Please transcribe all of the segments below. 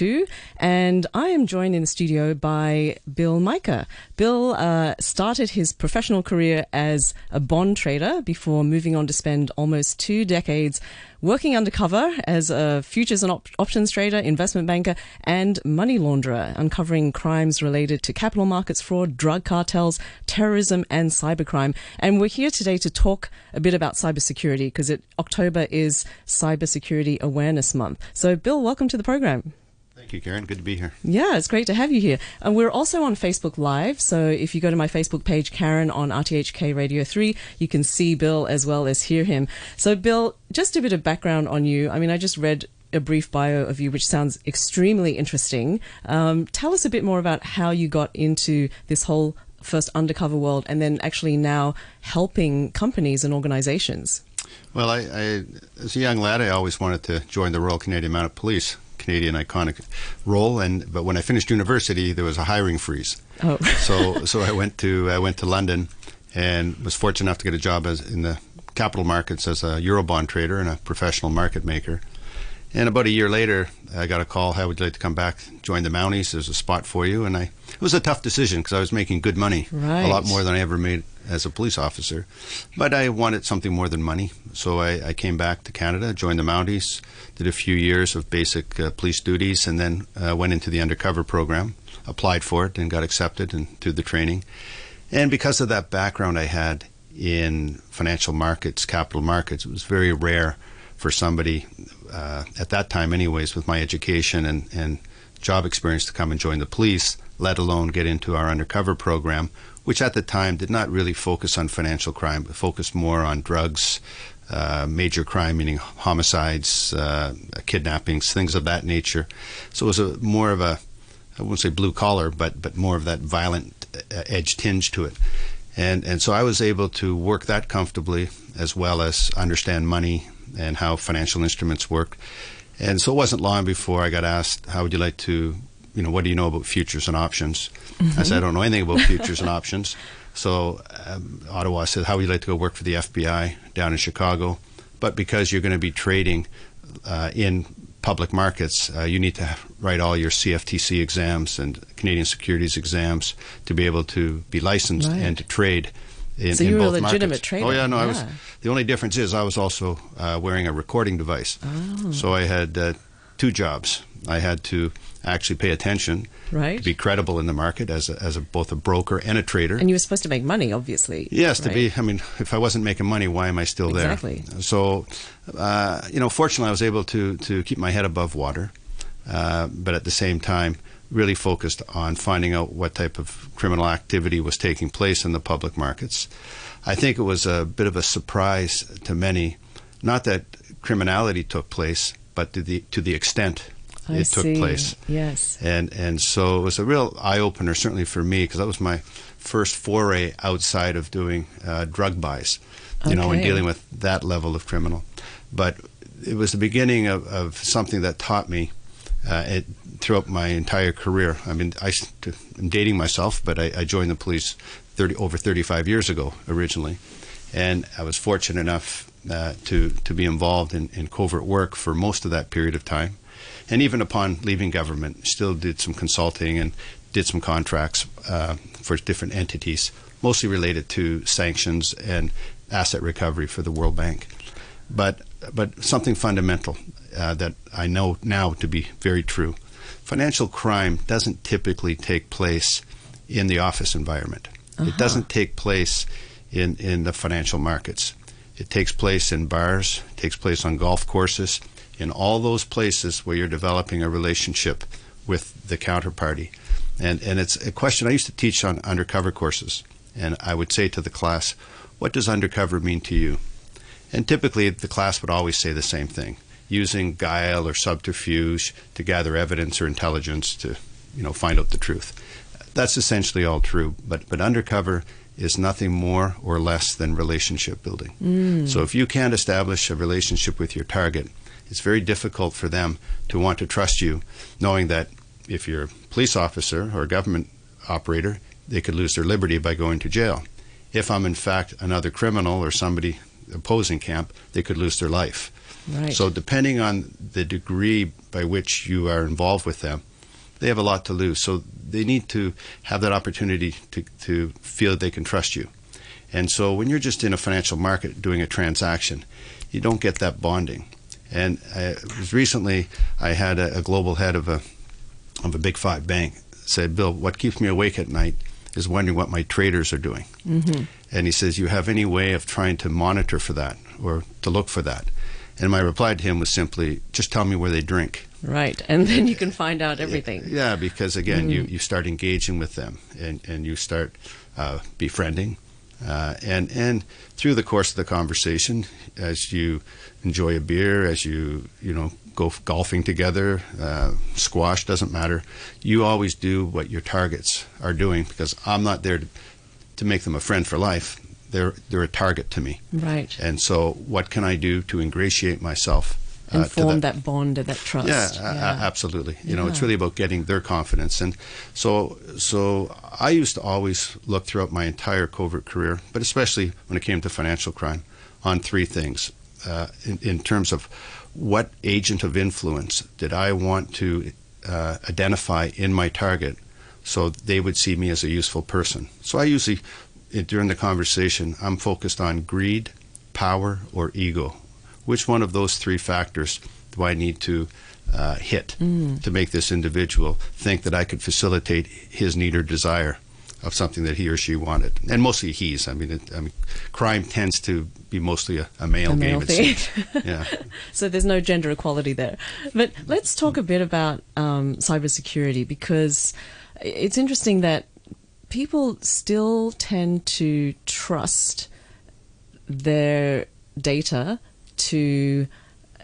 two, and I am joined in the studio by Bill Majcher. Bill uh, started his professional career as a bond trader before moving on to spend almost two decades working undercover as a futures and op- options trader, investment banker, and money launderer, uncovering crimes related to capital markets fraud, drug cartels, terrorism, and cybercrime. And we're here today to talk a bit about cybersecurity because October is Cybersecurity Awareness Month. So, Bill, welcome to the program. Thank you, Karen. Good to be here. Yeah, it's great to have you here. And we're also on Facebook Live. So if you go to my Facebook page, Karen on RTHK Radio 3, you can see Bill as well as hear him. So, Bill, just a bit of background on you. I mean, I just read a brief bio of you, which sounds extremely interesting. Um, tell us a bit more about how you got into this whole first undercover world and then actually now helping companies and organizations. Well, I, I, as a young lad, I always wanted to join the Royal Canadian Mounted Police. Canadian iconic role. And but when I finished university, there was a hiring freeze. Oh. so so I went to I went to London and was fortunate enough to get a job as in the capital markets as a eurobond trader and a professional market maker. And about a year later, I got a call. How would you like to come back, join the Mounties? There's a spot for you. And I, it was a tough decision because I was making good money, right. a lot more than I ever made as a police officer. But I wanted something more than money, so I, I came back to Canada, joined the Mounties, did a few years of basic uh, police duties, and then uh, went into the undercover program. Applied for it and got accepted and through the training. And because of that background I had in financial markets, capital markets, it was very rare for somebody uh, at that time, anyways, with my education and, and job experience to come and join the police, let alone get into our undercover program, which at the time did not really focus on financial crime, but focused more on drugs, uh, major crime, meaning homicides, uh, kidnappings, things of that nature. So it was a more of a, I won't say blue collar, but but more of that violent uh, edge tinge to it. And and so I was able to work that comfortably as well as understand money and how financial instruments work. And so it wasn't long before I got asked, "How would you like to, you know, what do you know about futures and options?" Mm-hmm. I said, "I don't know anything about futures and options." So um, Ottawa said, "How would you like to go work for the FBI down in Chicago?" But because you're going to be trading uh, in public markets, uh, you need to write all your CFTC exams and Canadian securities exams to be able to be licensed right. and to trade in, so you were both a legitimate markets. trader. Oh yeah, no, yeah. I was. The only difference is I was also uh, wearing a recording device. Oh. So I had uh, two jobs. I had to actually pay attention, right. to be credible in the market as a, as a, both a broker and a trader. And you were supposed to make money, obviously. Yes, right? to be. I mean, if I wasn't making money, why am I still there? Exactly. So, uh, you know, fortunately, I was able to to keep my head above water, uh, but at the same time, really focused on finding out what type of criminal activity was taking place in the public markets. I think it was a bit of a surprise to many, not that criminality took place, but to the to the extent I it took place. Yes. And and so it was a real eye opener, certainly for me, because that was my first foray outside of doing uh, drug buys, you okay. know, and dealing with that level of criminal. But it was the beginning of, of something that taught me uh, it, throughout my entire career. I mean, I, am dating myself, but I, I joined the police 30, over 35 years ago originally, and I was fortunate enough uh, to to be involved in, in covert work for most of that period of time and even upon leaving government, still did some consulting and did some contracts uh, for different entities, mostly related to sanctions and asset recovery for the World Bank. But but something fundamental uh, that I know now to be very true: financial crime doesn't typically take place in the office environment. Uh-huh. It doesn't take place in in the financial markets. It takes place in bars. It takes place on golf courses in all those places where you're developing a relationship with the counterparty. And, and it's a question I used to teach on undercover courses. And I would say to the class, What does undercover mean to you? And typically, the class would always say the same thing using guile or subterfuge to gather evidence or intelligence to you know, find out the truth. That's essentially all true. But, but undercover is nothing more or less than relationship building. Mm. So if you can't establish a relationship with your target, it's very difficult for them to want to trust you, knowing that if you're a police officer or a government operator, they could lose their liberty by going to jail. If I'm in fact another criminal or somebody opposing camp, they could lose their life. Right. So depending on the degree by which you are involved with them, they have a lot to lose. So they need to have that opportunity to, to feel that they can trust you. And so when you're just in a financial market doing a transaction, you don't get that bonding. And I, recently, I had a, a global head of a of a big five bank said, "Bill, what keeps me awake at night is wondering what my traders are doing." Mm-hmm. And he says, "You have any way of trying to monitor for that or to look for that?" And my reply to him was simply, "Just tell me where they drink." Right, and then you can find out everything. Yeah, because again, Mm. you, you start engaging with them and, and you start uh, befriending. Uh, and and through the course of the conversation, as you enjoy a beer, as you you know go golfing together, uh, squash doesn't matter. You always do what your targets are doing because I'm not there to, to make them a friend for life. They're they're a target to me. Right, And so, what can I do to ingratiate myself and to form that that bond and that trust. yeah, a- a- absolutely. You know, it's really about getting their confidence, and so so I used to always look throughout my entire covert career, but especially when it came to financial crime, on three things uh, in, in terms of what agent of influence did I want to uh, identify in my target, so they would see me as a useful person. So I usually, during the conversation, I'm focused on greed, power, or ego. Which one of those three factors do I need to uh, hit Mm. to make this individual think that I could facilitate his need or desire of something that he or she wanted? And mostly he's. I mean, it, I mean crime tends to be mostly a, a male A game. male it thing. seems. yeah. So there's no gender equality there. But let's talk a bit about um, cybersecurity because it's interesting that people still tend to trust their data to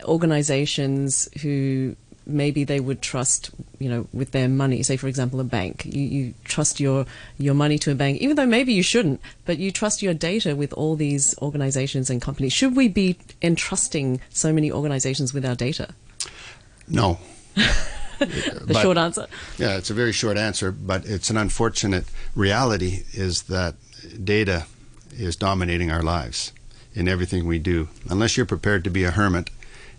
organizations who maybe they would trust, you know, with their money. Say, for example, a bank. You, you trust your, your money to a bank, even though maybe you shouldn't, but you trust your data with all these organizations and companies. Should we be entrusting so many organizations with our data? No. The But- short answer. Yeah, it's a very short answer, but it's an unfortunate reality is that data is dominating our lives in everything we do. Unless you're prepared to be a hermit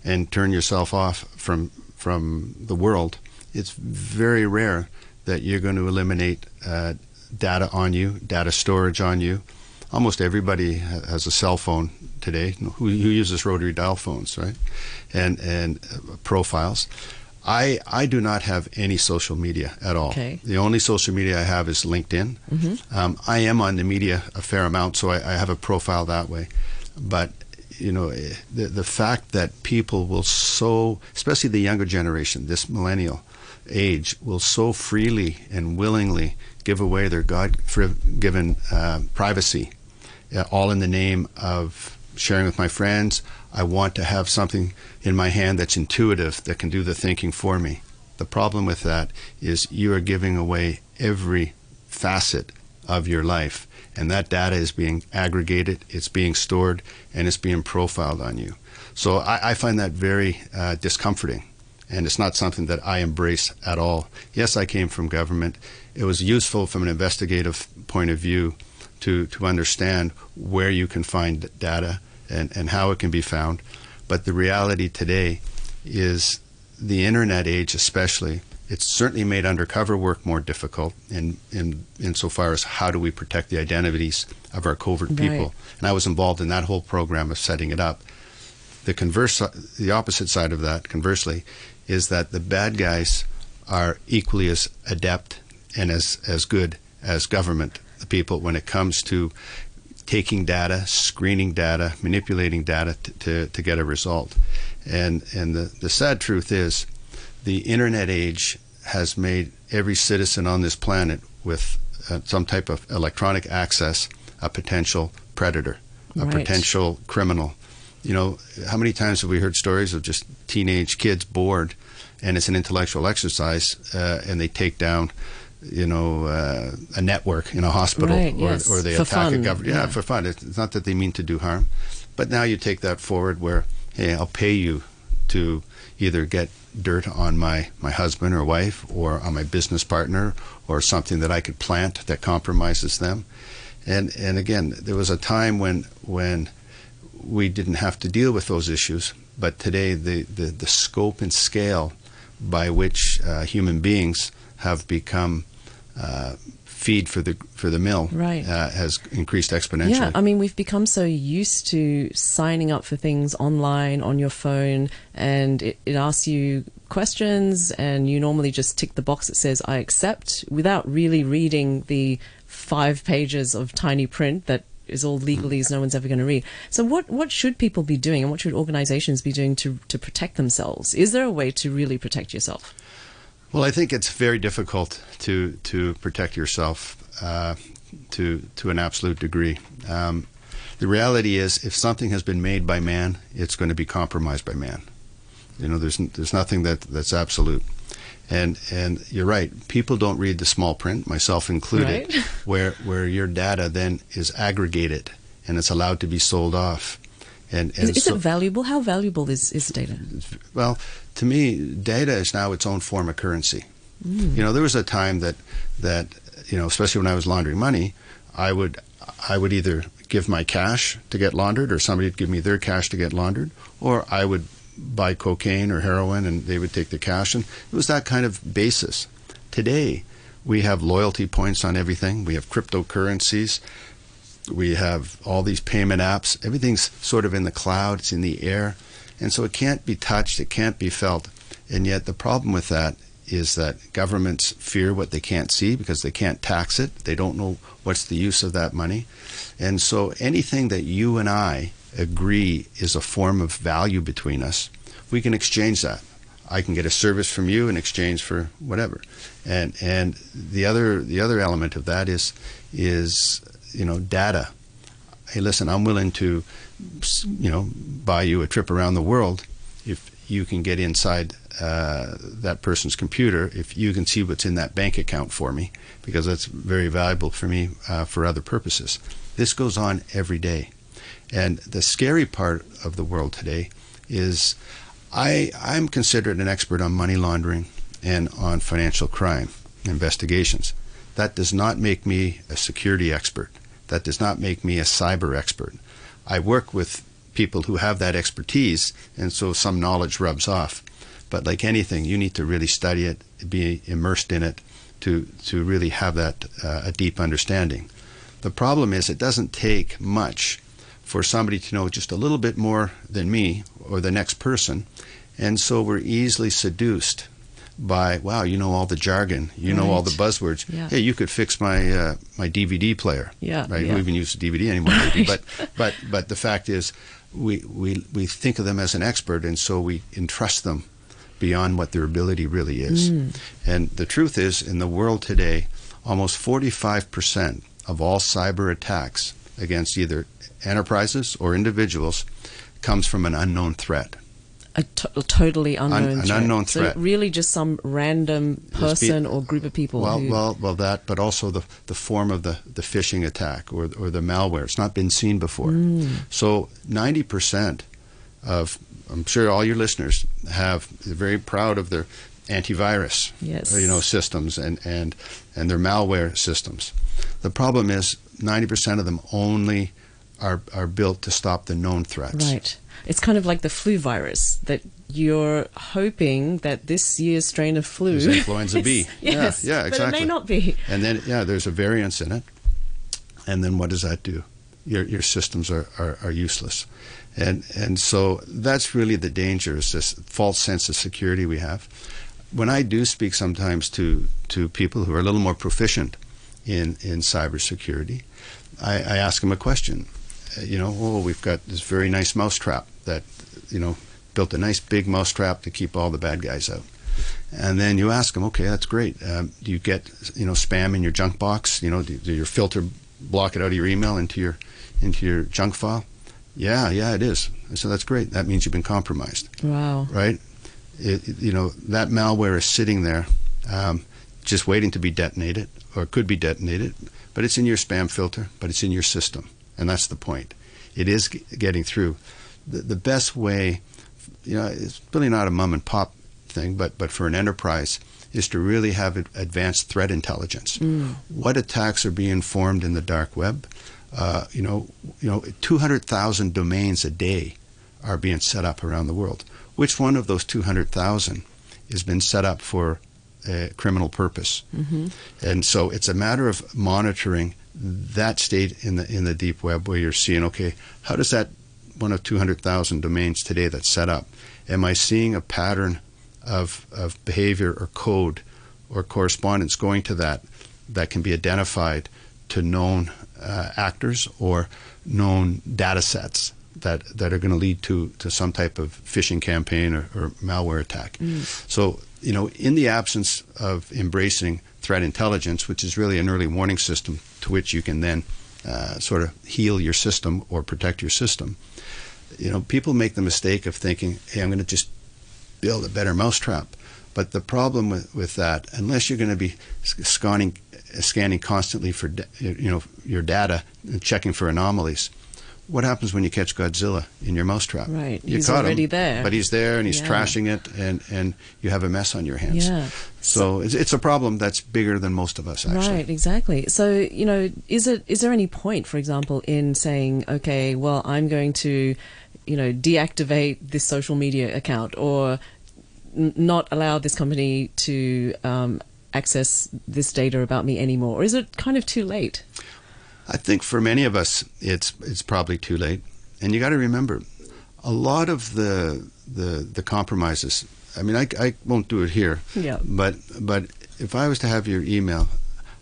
and turn yourself off from from the world, it's very rare that you're going to eliminate uh, data on you, data storage on you. Almost everybody has a cell phone today. Who, who uses rotary dial phones, right? And and uh, profiles. I I do not have any social media at all. Okay. The only social media I have is LinkedIn. Um, I am on the media a fair amount, so I, I have a profile that way. But you know, eh, the the fact that people will so, especially the younger generation, this millennial age, will so freely and willingly give away their God-given uh, privacy, uh, all in the name of sharing with my friends. I want to have something in my hand that's intuitive that can do the thinking for me. The problem with that is you are giving away every facet of your life, and that data is being aggregated, it's being stored, and it's being profiled on you. So I, I find that very uh, discomforting, and it's not something that I embrace at all. Yes, I came from government. It was useful from an investigative point of view to, to understand where you can find data and, and how it can be found. But the reality today is the internet age, especially, it's certainly made undercover work more difficult in, in insofar as how do we protect the identities of our covert Right. people. And I was involved in that whole program of setting it up. The converse, the opposite side of that, conversely, is that the bad guys are equally as adept and as, as good as government the people when it comes to taking data, screening data, manipulating data to, to, to get a result. And, and the, the sad truth is, the internet age has made every citizen on this planet with uh, some type of electronic access a potential predator, a Right. potential criminal. You know, how many times have we heard stories of just teenage kids bored, and it's an intellectual exercise, uh, and they take down, you know, uh, a network in a hospital, Right, or, yes. or they For attack a government. yeah. yeah, for fun. It's not that they mean to do harm, but now you take that forward where, hey, I'll pay you to either get dirt on my, my husband or wife or on my business partner or something that I could plant that compromises them. And and again, there was a time when when we didn't have to deal with those issues but today the, the, the scope and scale by which uh, human beings have become uh, feed for the for the mill right. uh, has increased exponentially. Yeah, I mean we've become so used to signing up for things online on your phone, and it, it asks you questions, and you normally just tick the box that says "I accept" without really reading the five pages of tiny print that is all legalese no one's ever going to read. So what what should people be doing, and what should organizations be doing to to protect themselves? Is there a way to really protect yourself? Well, I think it's very difficult to to protect yourself uh, to to an absolute degree. Um, the reality is, if something has been made by man, it's going to be compromised by man. You know, there's there's nothing that that's absolute. And and you're right. People don't read the small print, myself included, right. where where your data then is aggregated and it's allowed to be sold off. And, and is, is so, it valuable? How valuable is, is data? Well, to me, data is now its own form of currency. Mm. You know, there was a time that that you know, especially when I was laundering money, I would I would either give my cash to get laundered, or somebody would give me their cash to get laundered, or I would buy cocaine or heroin and they would take the cash, and it was that kind of basis. Today, we have loyalty points on everything. We have cryptocurrencies. We have all these payment apps. Everything's sort of in the cloud. It's in the air. And so it can't be touched, it can't be felt. And yet the problem with that is that governments fear what they can't see because they can't tax it. They don't know what's the use of that money. And so anything that you and I agree is a form of value between us, we can exchange that. I can get a service from you in exchange for whatever. And and the other the other element of that is is you know data. Hey, listen, I'm willing to you know buy you a trip around the world if you can get inside uh, that person's computer if you can see what's in that bank account for me because that's very valuable for me uh, for other purposes. This goes on every day. And the scary part of the world today is I, I'm considered an expert on money laundering and on financial crime investigations. That does not make me a security expert. That does not make me a cyber expert. I work with people who have that expertise, and so some knowledge rubs off. But like anything, you need to really study it, be immersed in it, to to really have that uh, a deep understanding. The problem is, it doesn't take much for somebody to know just a little bit more than me or the next person, and so we're easily seduced by wow, you know all the jargon, you right. know all the buzzwords. Yeah. Hey, you could fix my uh, my DVD player. Yeah, right. Yeah. We even use DVD anymore, maybe. but but but the fact is, we, we we think of them as an expert, and so we entrust them beyond what their ability really is. Mm. And the truth is, in the world today, almost 45 percent of all cyber attacks against either enterprises or individuals comes from an unknown threat a, t- a totally unknown Un- an threat. unknown threat. So really, just some random person or group of people. Well, who... well, well, that, but also the the form of the the phishing attack or or the malware. It's not been seen before. Mm. So ninety percent of I'm sure all your listeners have they're very proud of their antivirus, yes. you know, systems and and and their malware systems. The problem is ninety percent of them only are are built to stop the known threats. Right. It's kind of like the flu virus that you're hoping that this year's strain of flu is influenza B. yes, yeah, yeah, exactly. But it may not be. And then yeah, there's a variance in it. And then what does that do? Your your systems are, are, are useless. And and so that's really the danger is this false sense of security we have. When I do speak sometimes to, to people who are a little more proficient in, in cybersecurity, I, I ask them a question. You know, oh, we've got this very nice mousetrap that, you know, built a nice big mousetrap to keep all the bad guys out. And then you ask them, okay, that's great. Um, do you get, you know, spam in your junk box? You know, do, do your filter block it out of your email into your into your junk file? Yeah, yeah, it is. So that's great. That means you've been compromised. Wow. Right? It, you know, that malware is sitting there, um, just waiting to be detonated, or could be detonated. But it's in your spam filter, but it's in your system, and that's the point. It is g- getting through. The, the best way, you know, it's really not a mom and pop thing, but but for an enterprise, is to really have advanced threat intelligence. Mm. What attacks are being formed in the dark web? Uh, you know, you know, 200,000 domains a day are being set up around the world. Which one of those 200,000 has been set up for a criminal purpose? Mm-hmm. And so it's a matter of monitoring that state in the in the deep web where you're seeing, okay, how does that one of 200,000 domains today that's set up, am I seeing a pattern of, of behavior or code or correspondence going to that that can be identified to known uh, actors or known data sets that, that are going to lead to, to some type of phishing campaign or, or malware attack. Mm. So, you know, in the absence of embracing threat intelligence, which is really an early warning system to which you can then uh, sort of heal your system or protect your system, you know, people make the mistake of thinking, hey, I'm going to just build a better mousetrap. But the problem with, with that, unless you're going to be scanning, scanning constantly for you know your data and checking for anomalies, what happens when you catch Godzilla in your mousetrap? Right, you he's caught already him, there. but he's there and he's Yeah. trashing it, and and you have a mess on your hands. Yeah. So it's, it's a problem that's bigger than most of us actually. Right, exactly. So, you know, is it is there any point, for example, in saying, okay, well, I'm going to, you know, deactivate this social media account or n- not allow this company to um, access this data about me anymore? Or is it kind of too late? I think for many of us, it's it's probably too late. And you got to remember, a lot of the the the compromises. I mean, I, I won't do it here. Yeah. But but if I was to have your email,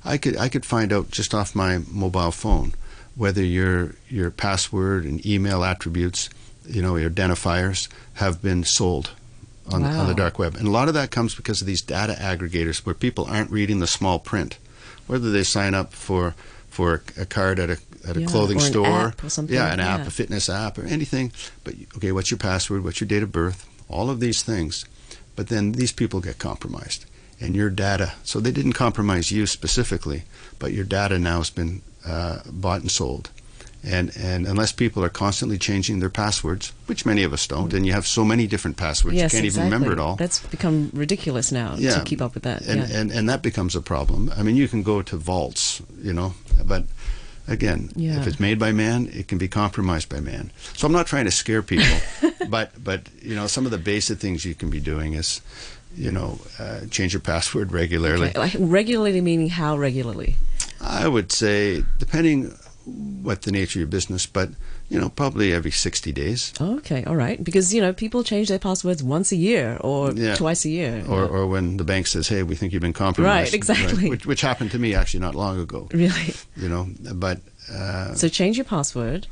I could I could find out just off my mobile phone whether your your password and email attributes, you know, your identifiers have been sold on, the, on the dark web. And a lot of that comes because of these data aggregators where people aren't reading the small print. Whether they sign up for for a, a card at a at a Yeah, clothing or an store, app or something, yeah, an app, yeah. a fitness app, or anything. But okay, what's your password? What's your date of birth? All of these things. But then these people get compromised, and your data. So they didn't compromise you specifically, but your data now has been uh, bought and sold. And and unless people are constantly changing their passwords, which many of us don't, and you have so many different passwords, yes, you can't exactly. even remember it all. That's become ridiculous now Yeah. to keep up with that. and, yeah. and and that becomes a problem. I mean, you can go to vaults, you know, but again, Yeah. if it's made by man, it can be compromised by man. So I'm not trying to scare people, but but you know, some of the basic things you can be doing is, you know, uh, change your password regularly. Okay, like regularly meaning how regularly? I would say, depending what the nature of your business, but you know, probably every 60 days. Okay, all right. Because, you know, people change their passwords once a year or Yeah. twice a year. Or, Yeah. or when the bank says, "Hey, we think you've been compromised," Right, exactly. which, which happened to me actually not long ago. Really? You know, but uh, So change your password.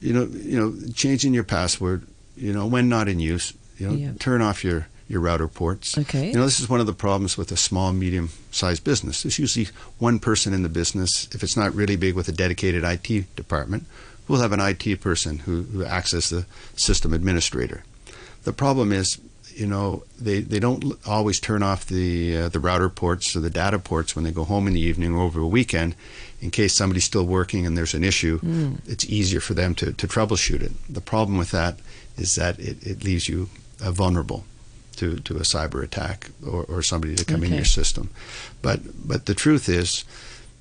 you know, you know, changing your password, you know, when not in use, you know, Yeah. turn off your your router ports. Okay. You know, this is one of the problems with a small, medium-sized business. There's usually one person in the business. If it's not really big with a dedicated IT department, we'll have an IT person who, who acts as the system administrator. The problem is, you know, they, they don't always turn off the uh, the router ports or the data ports when they go home in the evening or over a weekend, in case somebody's still working and there's an issue. It's easier for them to, to troubleshoot it. The problem with that is that it, it leaves you uh, vulnerable to, to a cyber attack or, or somebody to come in your system. But but the truth is,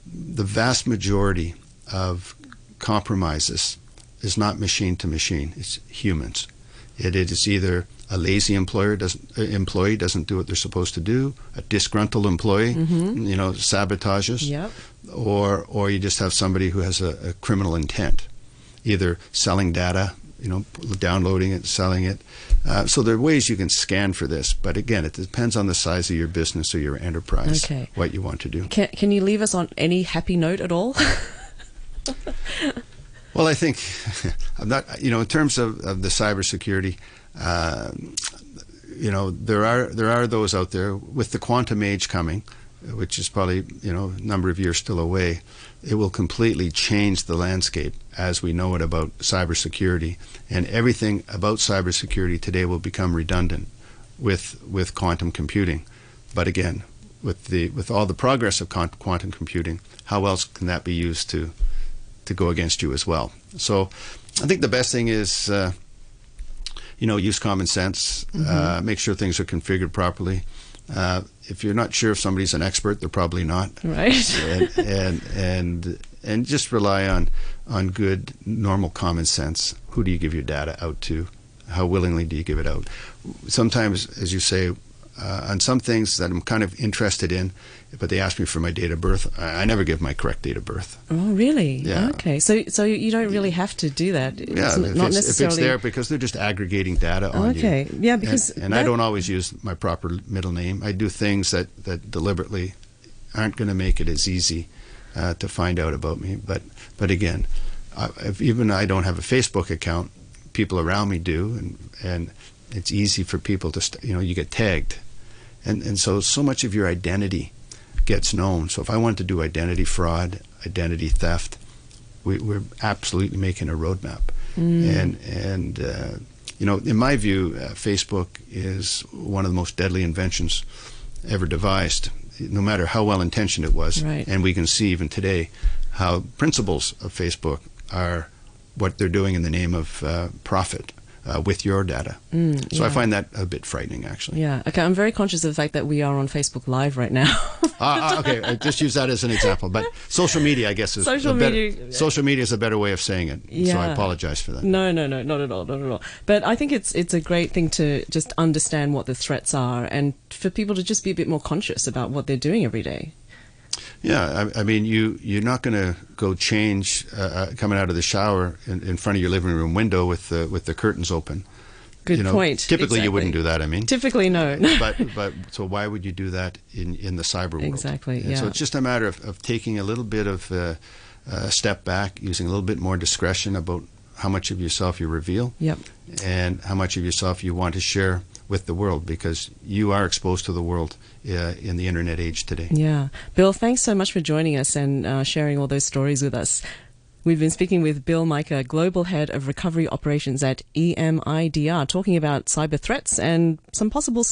the vast majority of compromises is not machine to machine. It's humans. It, it is either a lazy employer doesn't uh, employee doesn't do what they're supposed to do, a disgruntled employee, you know, sabotages, Yep. or or you just have somebody who has a, a criminal intent, either selling data, you know, downloading it, selling it. Uh, so there are ways you can scan for this, but again, it depends on the size of your business or your enterprise, Okay. what you want to do. Can, can you leave us on any happy note at all? Well, I think I'm not. You know, in terms of, of the cybersecurity, uh, you know, there are there are those out there with the quantum age coming, which is probably you know a number of years still away. It will completely change the landscape as we know it about cybersecurity, and everything about cybersecurity today will become redundant with with quantum computing. But again, with the with all the progress of quantum computing, how else can that be used to to go against you as well. So I think the best thing is, uh, you know, use common sense, uh, make sure things are configured properly. Uh, if you're not sure if somebody's an expert, they're probably not. right? and, and and and just rely on on good normal common sense. Who do you give your data out to? how willingly do you give it out? Sometimes, as you say, uh, on some things that I'm kind of interested in, but they ask me for my date of birth. I, I, never give my correct date of birth. Oh, really? Yeah. Okay. So, so you don't really have to do that. It's yeah, not if, it's, necessarily. if it's there because they're just aggregating data on you. Okay. Yeah, because and, and that- I don't always use my proper middle name. I do things that that deliberately aren't going to make it as easy uh, to find out about me. But but again, if even I don't have a Facebook account, people around me do, and and it's easy for people to st- you know you get tagged, and and so so much of your identity gets known. So if I want to do identity fraud, identity theft, we, we're absolutely making a roadmap, and and uh, you know in my view, uh, Facebook is one of the most deadly inventions ever devised. No matter how well intentioned it was, Right. and we can see even today how principles of Facebook are what they're doing in the name of uh, profit uh, with your data. Mm, so I find that a bit frightening, actually. Yeah. Okay. I'm very conscious of the fact that we are on Facebook Live right now. Ah, okay, I just use that as an example. But social media, I guess, is Social a better, media- Social media is a better way of saying it. Yeah. So I apologize for that. No, no, no, not at all, not at all. But I think it's it's a great thing to just understand what the threats are, and for people to just be a bit more conscious about what they're doing every day. Yeah, I, I mean, you you're not going to go change uh, uh, coming out of the shower in, in front of your living room window with the with the curtains open. Good you know, point. Typically, you wouldn't do that. I mean, Typically, no. but but so why would you do that in in the cyber world? Exactly, And So it's just a matter of, of taking a little bit of uh, a step back, using a little bit more discretion about how much of yourself you reveal yep. and how much of yourself you want to share with the world, because you are exposed to the world uh, in the internet age today. Yeah. Bill, thanks so much for joining us and uh, sharing all those stories with us. We've been speaking with Bill Majcher, Global Head of Recovery Operations at EMIDR, talking about cyber threats and some possible solutions.